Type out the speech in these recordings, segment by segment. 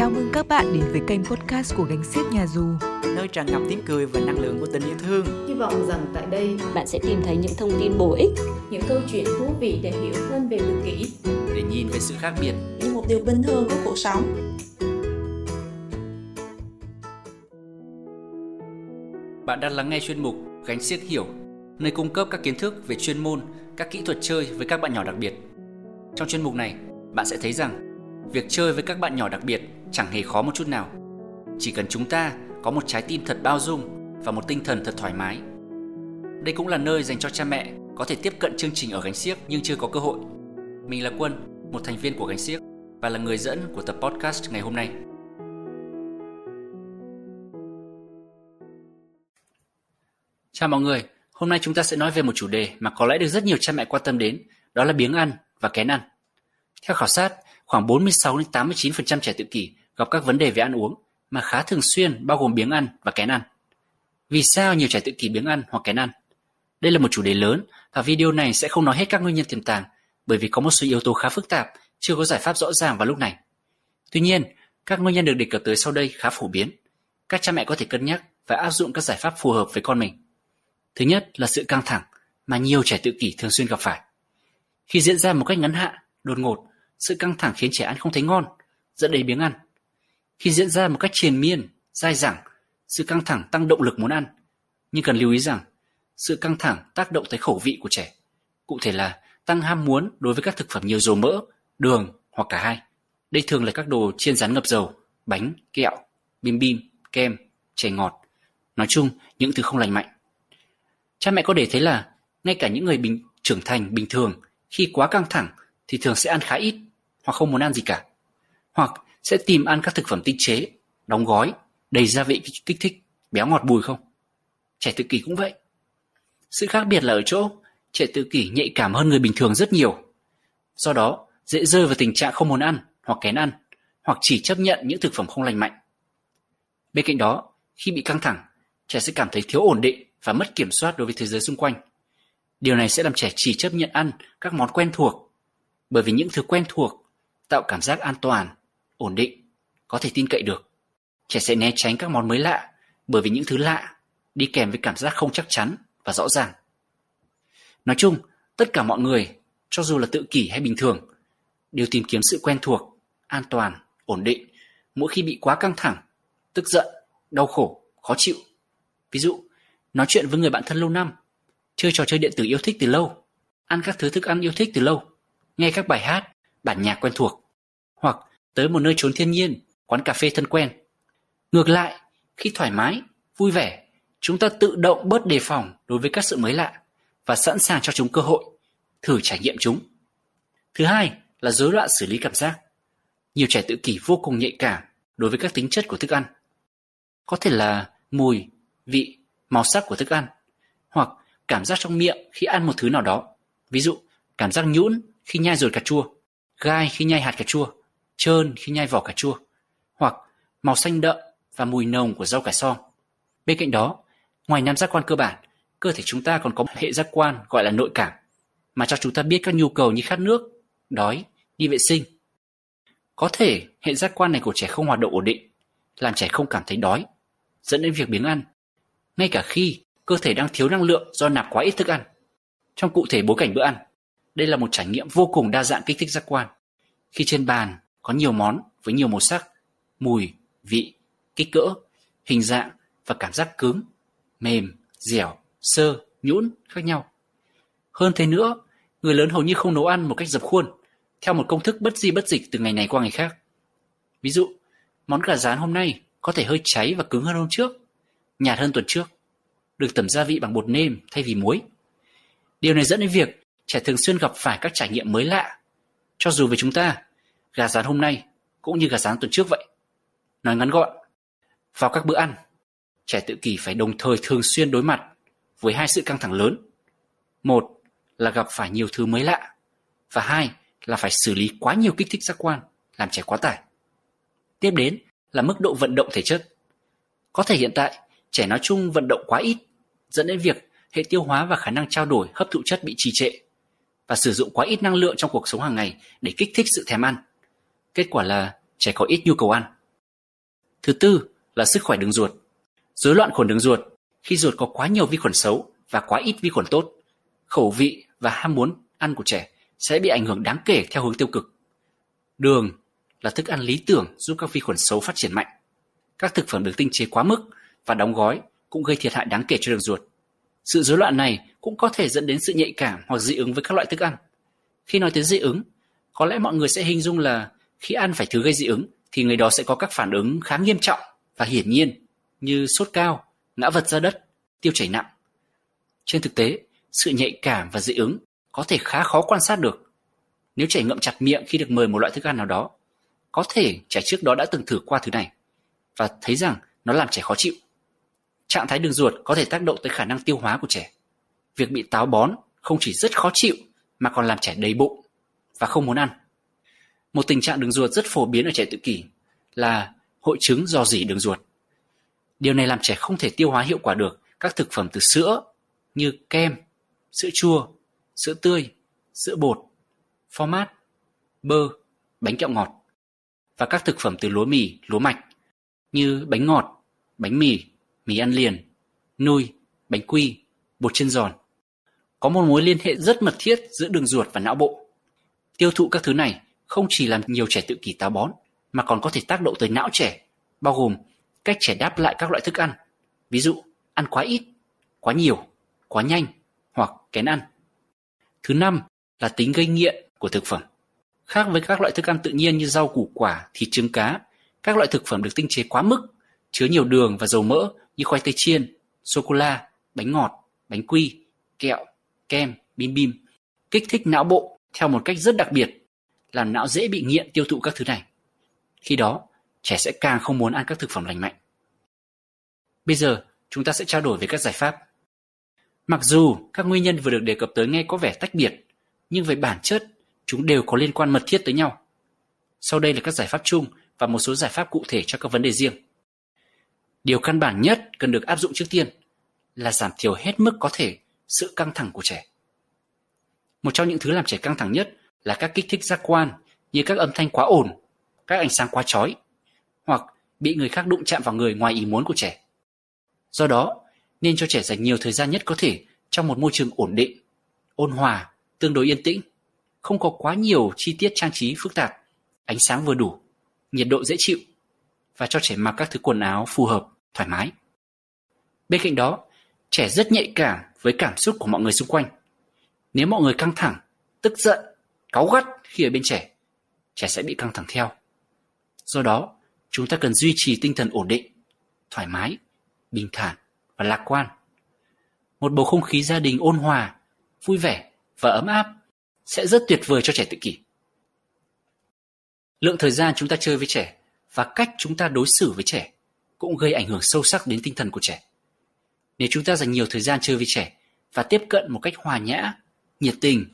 Chào mừng các bạn đến với kênh podcast của Gánh Xiếc Nhà Dù nơi tràn ngập tiếng cười và năng lượng của tình yêu thương. Hy vọng rằng tại đây bạn sẽ tìm thấy những thông tin bổ ích, những câu chuyện thú vị để hiểu hơn về tự kỷ, để nhìn về sự khác biệt như một điều bình thường của cuộc sống. Bạn đang lắng nghe chuyên mục Gánh Xiếc Hiểu, nơi cung cấp các kiến thức về chuyên môn, các kỹ thuật chơi với các bạn nhỏ đặc biệt. Trong chuyên mục này, bạn sẽ thấy rằng việc chơi với các bạn nhỏ đặc biệt chẳng hề khó một chút nào. Chỉ cần chúng ta có một trái tim thật bao dung và một tinh thần thật thoải mái. Đây cũng là nơi dành cho cha mẹ có thể tiếp cận chương trình ở gánh xiếc nhưng chưa có cơ hội. Mình là Quân, một thành viên của gánh xiếc và là người dẫn của tập podcast ngày hôm nay. Chào mọi người, hôm nay chúng ta sẽ nói về một chủ đề mà có lẽ được rất nhiều cha mẹ quan tâm đến, đó là biếng ăn và kén ăn. Theo khảo sát, khoảng 46 đến 89% trẻ tự kỷ gặp các vấn đề về ăn uống mà khá thường xuyên bao gồm biếng ăn và kén ăn. Vì sao nhiều trẻ tự kỷ biếng ăn hoặc kén ăn? Đây là một chủ đề lớn và video này sẽ không nói hết các nguyên nhân tiềm tàng bởi vì có một số yếu tố khá phức tạp, chưa có giải pháp rõ ràng vào lúc này. Tuy nhiên, các nguyên nhân được đề cập tới sau đây khá phổ biến. Các cha mẹ có thể cân nhắc và áp dụng các giải pháp phù hợp với con mình. Thứ nhất là sự căng thẳng mà nhiều trẻ tự kỷ thường xuyên gặp phải. Khi diễn ra một cách ngắn hạn, đột ngột, sự căng thẳng khiến trẻ ăn không thấy ngon, dẫn đến biếng ăn. Khi diễn ra một cách triền miên, dai dẳng, sự căng thẳng tăng động lực muốn ăn. Nhưng cần lưu ý rằng, sự căng thẳng tác động tới khẩu vị của trẻ. Cụ thể là tăng ham muốn đối với các thực phẩm nhiều dầu mỡ, đường hoặc cả hai. Đây thường là các đồ chiên rán ngập dầu, bánh, kẹo, bim bim, kem, chè ngọt. Nói chung, những thứ không lành mạnh. Cha mẹ có để thấy là ngay cả những người bình trưởng thành bình thường khi quá căng thẳng thì thường sẽ ăn khá ít hoặc không muốn ăn gì cả. Hoặc sẽ tìm ăn các thực phẩm tinh chế, đóng gói, đầy gia vị kích thích, béo ngọt bùi không? Trẻ tự kỷ cũng vậy. Sự khác biệt là ở chỗ trẻ tự kỷ nhạy cảm hơn người bình thường rất nhiều. Do đó, dễ rơi vào tình trạng không muốn ăn hoặc kén ăn, hoặc chỉ chấp nhận những thực phẩm không lành mạnh. Bên cạnh đó, khi bị căng thẳng, trẻ sẽ cảm thấy thiếu ổn định và mất kiểm soát đối với thế giới xung quanh. Điều này sẽ làm trẻ chỉ chấp nhận ăn các món quen thuộc, bởi vì những thứ quen thuộc tạo cảm giác an toàn ổn định, có thể tin cậy được. Trẻ sẽ né tránh các món mới lạ bởi vì những thứ lạ đi kèm với cảm giác không chắc chắn và rõ ràng. Nói chung, tất cả mọi người, cho dù là tự kỷ hay bình thường, đều tìm kiếm sự quen thuộc, an toàn, ổn định mỗi khi bị quá căng thẳng, tức giận, đau khổ, khó chịu. Ví dụ, nói chuyện với người bạn thân lâu năm, chơi trò chơi điện tử yêu thích từ lâu, ăn các thứ thức ăn yêu thích từ lâu, nghe các bài hát, bản nhạc quen thuộc, hoặc tới một nơi trốn thiên nhiên, quán cà phê thân quen. Ngược lại, khi thoải mái, vui vẻ, chúng ta tự động bớt đề phòng đối với các sự mới lạ và sẵn sàng cho chúng cơ hội, thử trải nghiệm chúng. Thứ hai là rối loạn xử lý cảm giác. Nhiều trẻ tự kỷ vô cùng nhạy cảm đối với các tính chất của thức ăn. Có thể là mùi, vị, màu sắc của thức ăn, hoặc cảm giác trong miệng khi ăn một thứ nào đó. Ví dụ, cảm giác nhũn khi nhai ruột cà chua, gai khi nhai hạt cà chua, trơn khi nhai vỏ cà chua, hoặc màu xanh đậm và mùi nồng của rau cải xong. Bên cạnh đó, ngoài năm giác quan cơ bản, cơ thể chúng ta còn có một hệ giác quan gọi là nội cảm, mà cho chúng ta biết các nhu cầu như khát nước, đói, đi vệ sinh. Có thể hệ giác quan này của trẻ không hoạt động ổn định, làm trẻ không cảm thấy đói, dẫn đến việc biếng ăn, ngay cả khi cơ thể đang thiếu năng lượng do nạp quá ít thức ăn. Trong cụ thể bối cảnh bữa ăn, đây là một trải nghiệm vô cùng đa dạng kích thích giác quan. Khi trên bàn có nhiều món với nhiều màu sắc, mùi, vị, kích cỡ, hình dạng và cảm giác cứng, mềm, dẻo, sơ, nhũn khác nhau. Hơn thế nữa, người lớn hầu như không nấu ăn một cách dập khuôn, theo một công thức bất di bất dịch từ ngày này qua ngày khác. Ví dụ, món gà rán hôm nay có thể hơi cháy và cứng hơn hôm trước, nhạt hơn tuần trước, được tẩm gia vị bằng bột nêm thay vì muối. Điều này dẫn đến việc trẻ thường xuyên gặp phải các trải nghiệm mới lạ. Cho dù với chúng ta, gà rán hôm nay cũng như gà rán tuần trước vậy. Nói ngắn gọn, vào các bữa ăn, trẻ tự kỷ phải đồng thời thường xuyên đối mặt với hai sự căng thẳng lớn. Một là gặp phải nhiều thứ mới lạ và hai là phải xử lý quá nhiều kích thích giác quan làm trẻ quá tải. Tiếp đến là mức độ vận động thể chất. Có thể hiện tại trẻ nói chung vận động quá ít dẫn đến việc hệ tiêu hóa và khả năng trao đổi hấp thụ chất bị trì trệ và sử dụng quá ít năng lượng trong cuộc sống hàng ngày để kích thích sự thèm ăn. Kết quả là trẻ có ít nhu cầu ăn, Thứ tư là sức khỏe đường ruột. Rối loạn khuẩn đường ruột khi ruột có quá nhiều vi khuẩn xấu và quá ít vi khuẩn tốt, khẩu vị và ham muốn ăn của trẻ sẽ bị ảnh hưởng đáng kể theo hướng tiêu cực. Đường là thức ăn lý tưởng giúp các vi khuẩn xấu phát triển mạnh. Các thực phẩm được tinh chế quá mức và đóng gói cũng gây thiệt hại đáng kể cho đường ruột. Sự rối loạn này cũng có thể dẫn đến sự nhạy cảm hoặc dị ứng với các loại thức ăn. Khi nói tới dị ứng, có lẽ mọi người sẽ hình dung là khi ăn phải thứ gây dị ứng thì người đó sẽ có các phản ứng khá nghiêm trọng và hiển nhiên như sốt cao, ngã vật ra đất, tiêu chảy nặng. Trên thực tế, sự nhạy cảm và dị ứng có thể khá khó quan sát được. Nếu trẻ ngậm chặt miệng khi được mời một loại thức ăn nào đó, có thể trẻ trước đó đã từng thử qua thứ này và thấy rằng nó làm trẻ khó chịu. Trạng thái đường ruột có thể tác động tới khả năng tiêu hóa của trẻ. Việc bị táo bón không chỉ rất khó chịu mà còn làm trẻ đầy bụng và không muốn ăn. Một tình trạng đường ruột rất phổ biến ở trẻ tự kỷ là hội chứng do dỉ đường ruột. Điều này làm trẻ không thể tiêu hóa hiệu quả được các thực phẩm từ sữa như kem, sữa chua, sữa tươi, sữa bột, format, bơ, bánh kẹo ngọt và các thực phẩm từ lúa mì, lúa mạch như bánh ngọt, bánh mì, mì ăn liền, nuôi, bánh quy, bột chiên giòn. Có một mối liên hệ rất mật thiết giữa đường ruột và não bộ. Tiêu thụ các thứ này không chỉ làm nhiều trẻ tự kỷ táo bón mà còn có thể tác động tới não trẻ, bao gồm cách trẻ đáp lại các loại thức ăn. Ví dụ, ăn quá ít, quá nhiều, quá nhanh hoặc kén ăn. Thứ năm là tính gây nghiện của thực phẩm. Khác với các loại thức ăn tự nhiên như rau củ quả, thịt trứng cá, các loại thực phẩm được tinh chế quá mức, chứa nhiều đường và dầu mỡ như khoai tây chiên, sô cô la, bánh ngọt, bánh quy, kẹo, kem, bim bim, kích thích não bộ theo một cách rất đặc biệt, làm não dễ bị nghiện tiêu thụ các thứ này. Khi đó, trẻ sẽ càng không muốn ăn các thực phẩm lành mạnh. Bây giờ, chúng ta sẽ trao đổi về các giải pháp. Mặc dù các nguyên nhân vừa được đề cập tới nghe có vẻ tách biệt, nhưng về bản chất, chúng đều có liên quan mật thiết tới nhau. Sau đây là các giải pháp chung và một số giải pháp cụ thể cho các vấn đề riêng. Điều căn bản nhất cần được áp dụng trước tiên là giảm thiểu hết mức có thể sự căng thẳng của trẻ. Một trong những thứ làm trẻ căng thẳng nhất là các kích thích giác quan như các âm thanh quá ồn, các ánh sáng quá chói, hoặc bị người khác đụng chạm vào người ngoài ý muốn của trẻ. Do đó, nên cho trẻ dành nhiều thời gian nhất có thể trong một môi trường ổn định, ôn hòa, tương đối yên tĩnh, không có quá nhiều chi tiết trang trí phức tạp, ánh sáng vừa đủ, nhiệt độ dễ chịu và cho trẻ mặc các thứ quần áo phù hợp, thoải mái. Bên cạnh đó, trẻ rất nhạy cảm với cảm xúc của mọi người xung quanh. Nếu mọi người căng thẳng, tức giận, cáu gắt khi ở bên trẻ, trẻ sẽ bị căng thẳng theo. Do đó, chúng ta cần duy trì tinh thần ổn định, thoải mái, bình thản và lạc quan. Một bầu không khí gia đình ôn hòa, vui vẻ và ấm áp sẽ rất tuyệt vời cho trẻ tự kỷ. Lượng thời gian chúng ta chơi với trẻ và cách chúng ta đối xử với trẻ cũng gây ảnh hưởng sâu sắc đến tinh thần của trẻ. Nếu chúng ta dành nhiều thời gian chơi với trẻ và tiếp cận một cách hòa nhã, nhiệt tình,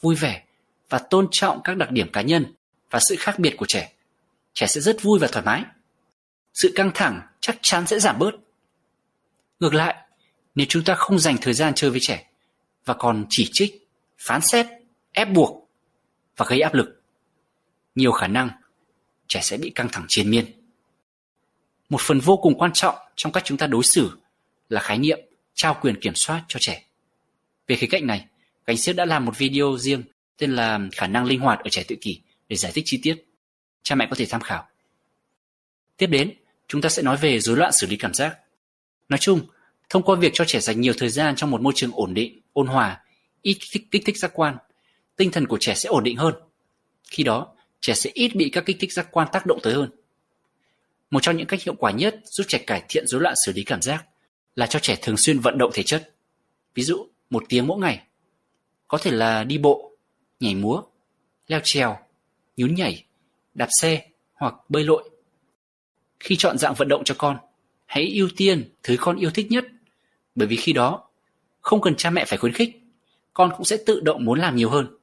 vui vẻ và tôn trọng các đặc điểm cá nhân và sự khác biệt của trẻ, trẻ sẽ rất vui và thoải mái. Sự căng thẳng chắc chắn sẽ giảm bớt. Ngược lại, nếu chúng ta không dành thời gian chơi với trẻ và còn chỉ trích, phán xét, ép buộc và gây áp lực, nhiều khả năng trẻ sẽ bị căng thẳng triền miên. Một phần vô cùng quan trọng trong cách chúng ta đối xử là khái niệm trao quyền kiểm soát cho trẻ. Về khía cạnh này, Cánh Siết đã làm một video riêng tên là khả năng linh hoạt ở trẻ tự kỷ để giải thích chi tiết. Cha mẹ có thể tham khảo. Tiếp đến, chúng ta sẽ nói về rối loạn xử lý cảm giác. Nói chung, thông qua việc cho trẻ dành nhiều thời gian trong một môi trường ổn định, ôn hòa, ít kích thích, kích thích giác quan, tinh thần của trẻ sẽ ổn định hơn. Khi đó, trẻ sẽ ít bị các kích thích giác quan tác động tới hơn. Một trong những cách hiệu quả nhất giúp trẻ cải thiện rối loạn xử lý cảm giác là cho trẻ thường xuyên vận động thể chất. Ví dụ, một tiếng mỗi ngày. Có thể là đi bộ, nhảy múa, leo trèo, nhún nhảy, đạp xe hoặc bơi lội. Khi chọn dạng vận động cho con, hãy ưu tiên thứ con yêu thích nhất, bởi vì khi đó không cần cha mẹ phải khuyến khích, con cũng sẽ tự động muốn làm nhiều hơn.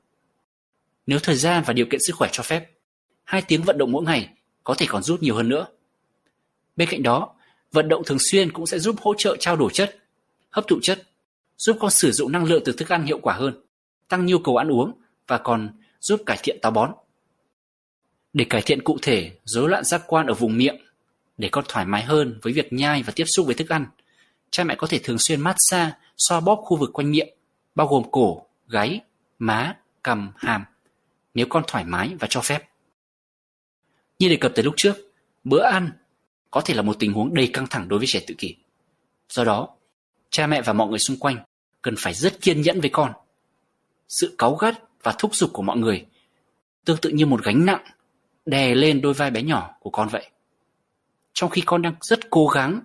Nếu thời gian và điều kiện sức khỏe cho phép, hai tiếng vận động mỗi ngày có thể còn rút nhiều hơn nữa. Bên cạnh đó, vận động thường xuyên cũng sẽ giúp hỗ trợ trao đổi chất, hấp thụ chất, giúp con sử dụng năng lượng từ thức ăn hiệu quả hơn, tăng nhu cầu ăn uống và còn giúp cải thiện táo bón. Để cải thiện cụ thể rối loạn giác quan ở vùng miệng, Để con thoải mái hơn với việc nhai và tiếp xúc với thức ăn, cha mẹ có thể thường xuyên massage, xoa bóp khu vực quanh miệng, bao gồm cổ, gáy, má, cằm, hàm, nếu con thoải mái và cho phép. Như đề cập tới lúc trước, bữa ăn có thể là một tình huống đầy căng thẳng đối với trẻ tự kỷ. Do đó, cha mẹ và mọi người xung quanh cần phải rất kiên nhẫn với con. Sự cáu gắt và thúc giục của mọi người tương tự như một gánh nặng đè lên đôi vai bé nhỏ của con vậy. Trong khi con đang rất cố gắng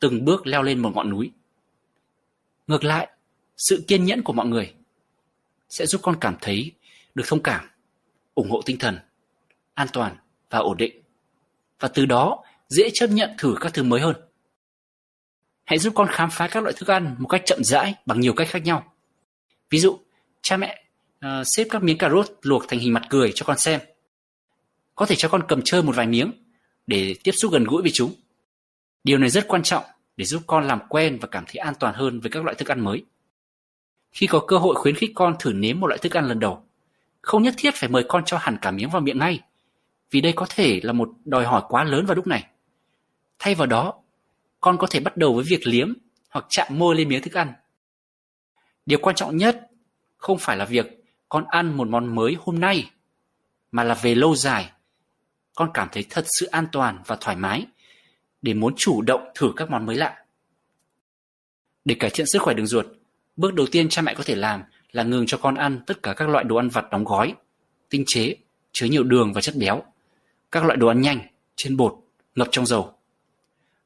từng bước leo lên một ngọn núi. Ngược lại, sự kiên nhẫn của mọi người sẽ giúp con cảm thấy được thông cảm, ủng hộ tinh thần, an toàn và ổn định. Và từ đó dễ chấp nhận thử các thứ mới hơn. Hãy giúp con khám phá các loại thức ăn một cách chậm rãi bằng nhiều cách khác nhau. Ví dụ, cha mẹ uh, xếp các miếng cà rốt luộc thành hình mặt cười cho con xem. Có thể cho con cầm chơi một vài miếng để tiếp xúc gần gũi với chúng. Điều này rất quan trọng để giúp con làm quen và cảm thấy an toàn hơn với các loại thức ăn mới. Khi có cơ hội khuyến khích con thử nếm một loại thức ăn lần đầu, không nhất thiết phải mời con cho hẳn cả miếng vào miệng ngay, vì đây có thể là một đòi hỏi quá lớn vào lúc này. Thay vào đó, con có thể bắt đầu với việc liếm hoặc chạm môi lên miếng thức ăn. Điều quan trọng nhất không phải là việc con ăn một món mới hôm nay, mà là về lâu dài. Con cảm thấy thật sự an toàn và thoải mái để muốn chủ động thử các món mới lạ. Để cải thiện sức khỏe đường ruột, bước đầu tiên cha mẹ có thể làm là ngừng cho con ăn tất cả các loại đồ ăn vặt đóng gói, tinh chế, chứa nhiều đường và chất béo, các loại đồ ăn nhanh, trên bột, ngập trong dầu.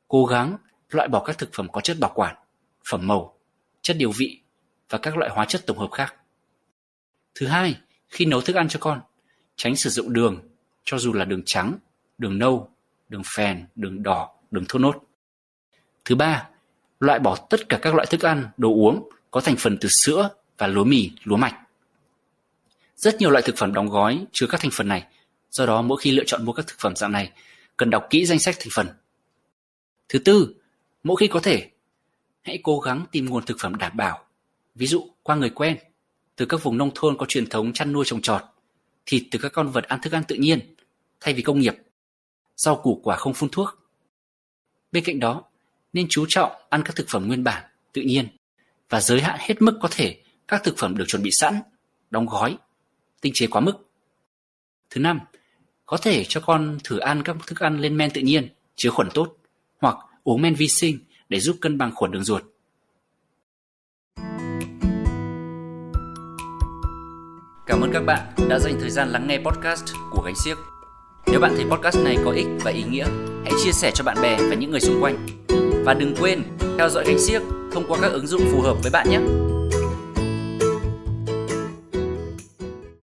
Cố gắng loại bỏ các thực phẩm có chất bảo quản, phẩm màu, chất điều vị và các loại hóa chất tổng hợp khác. Thứ hai, khi nấu thức ăn cho con, tránh sử dụng đường, cho dù là đường trắng, đường nâu, đường phèn, đường đỏ, đường thốt nốt. Thứ ba, loại bỏ tất cả các loại thức ăn, đồ uống có thành phần từ sữa và lúa mì, lúa mạch. Rất nhiều loại thực phẩm đóng gói chứa các thành phần này, do đó mỗi khi lựa chọn mua các thực phẩm dạng này, cần đọc kỹ danh sách thành phần. Thứ tư, mỗi khi có thể, hãy cố gắng tìm nguồn thực phẩm đảm bảo, ví dụ qua người quen, từ các vùng nông thôn có truyền thống chăn nuôi trồng trọt, thịt từ các con vật ăn thức ăn tự nhiên, thay vì công nghiệp, rau củ quả không phun thuốc. Bên cạnh đó, nên chú trọng ăn các thực phẩm nguyên bản, tự nhiên và giới hạn hết mức có thể các thực phẩm được chuẩn bị sẵn, đóng gói, tinh chế quá mức. Thứ năm, có thể cho con thử ăn các thức ăn lên men tự nhiên, chứa khuẩn tốt, hoặc uống men vi sinh để giúp cân bằng khuẩn đường ruột. Cảm ơn các bạn đã dành thời gian lắng nghe podcast của Gánh siếc Nếu bạn thấy podcast này có ích và ý nghĩa, hãy chia sẻ cho bạn bè và những người xung quanh. Và đừng quên theo dõi Gánh siếc thông qua các ứng dụng phù hợp với bạn nhé.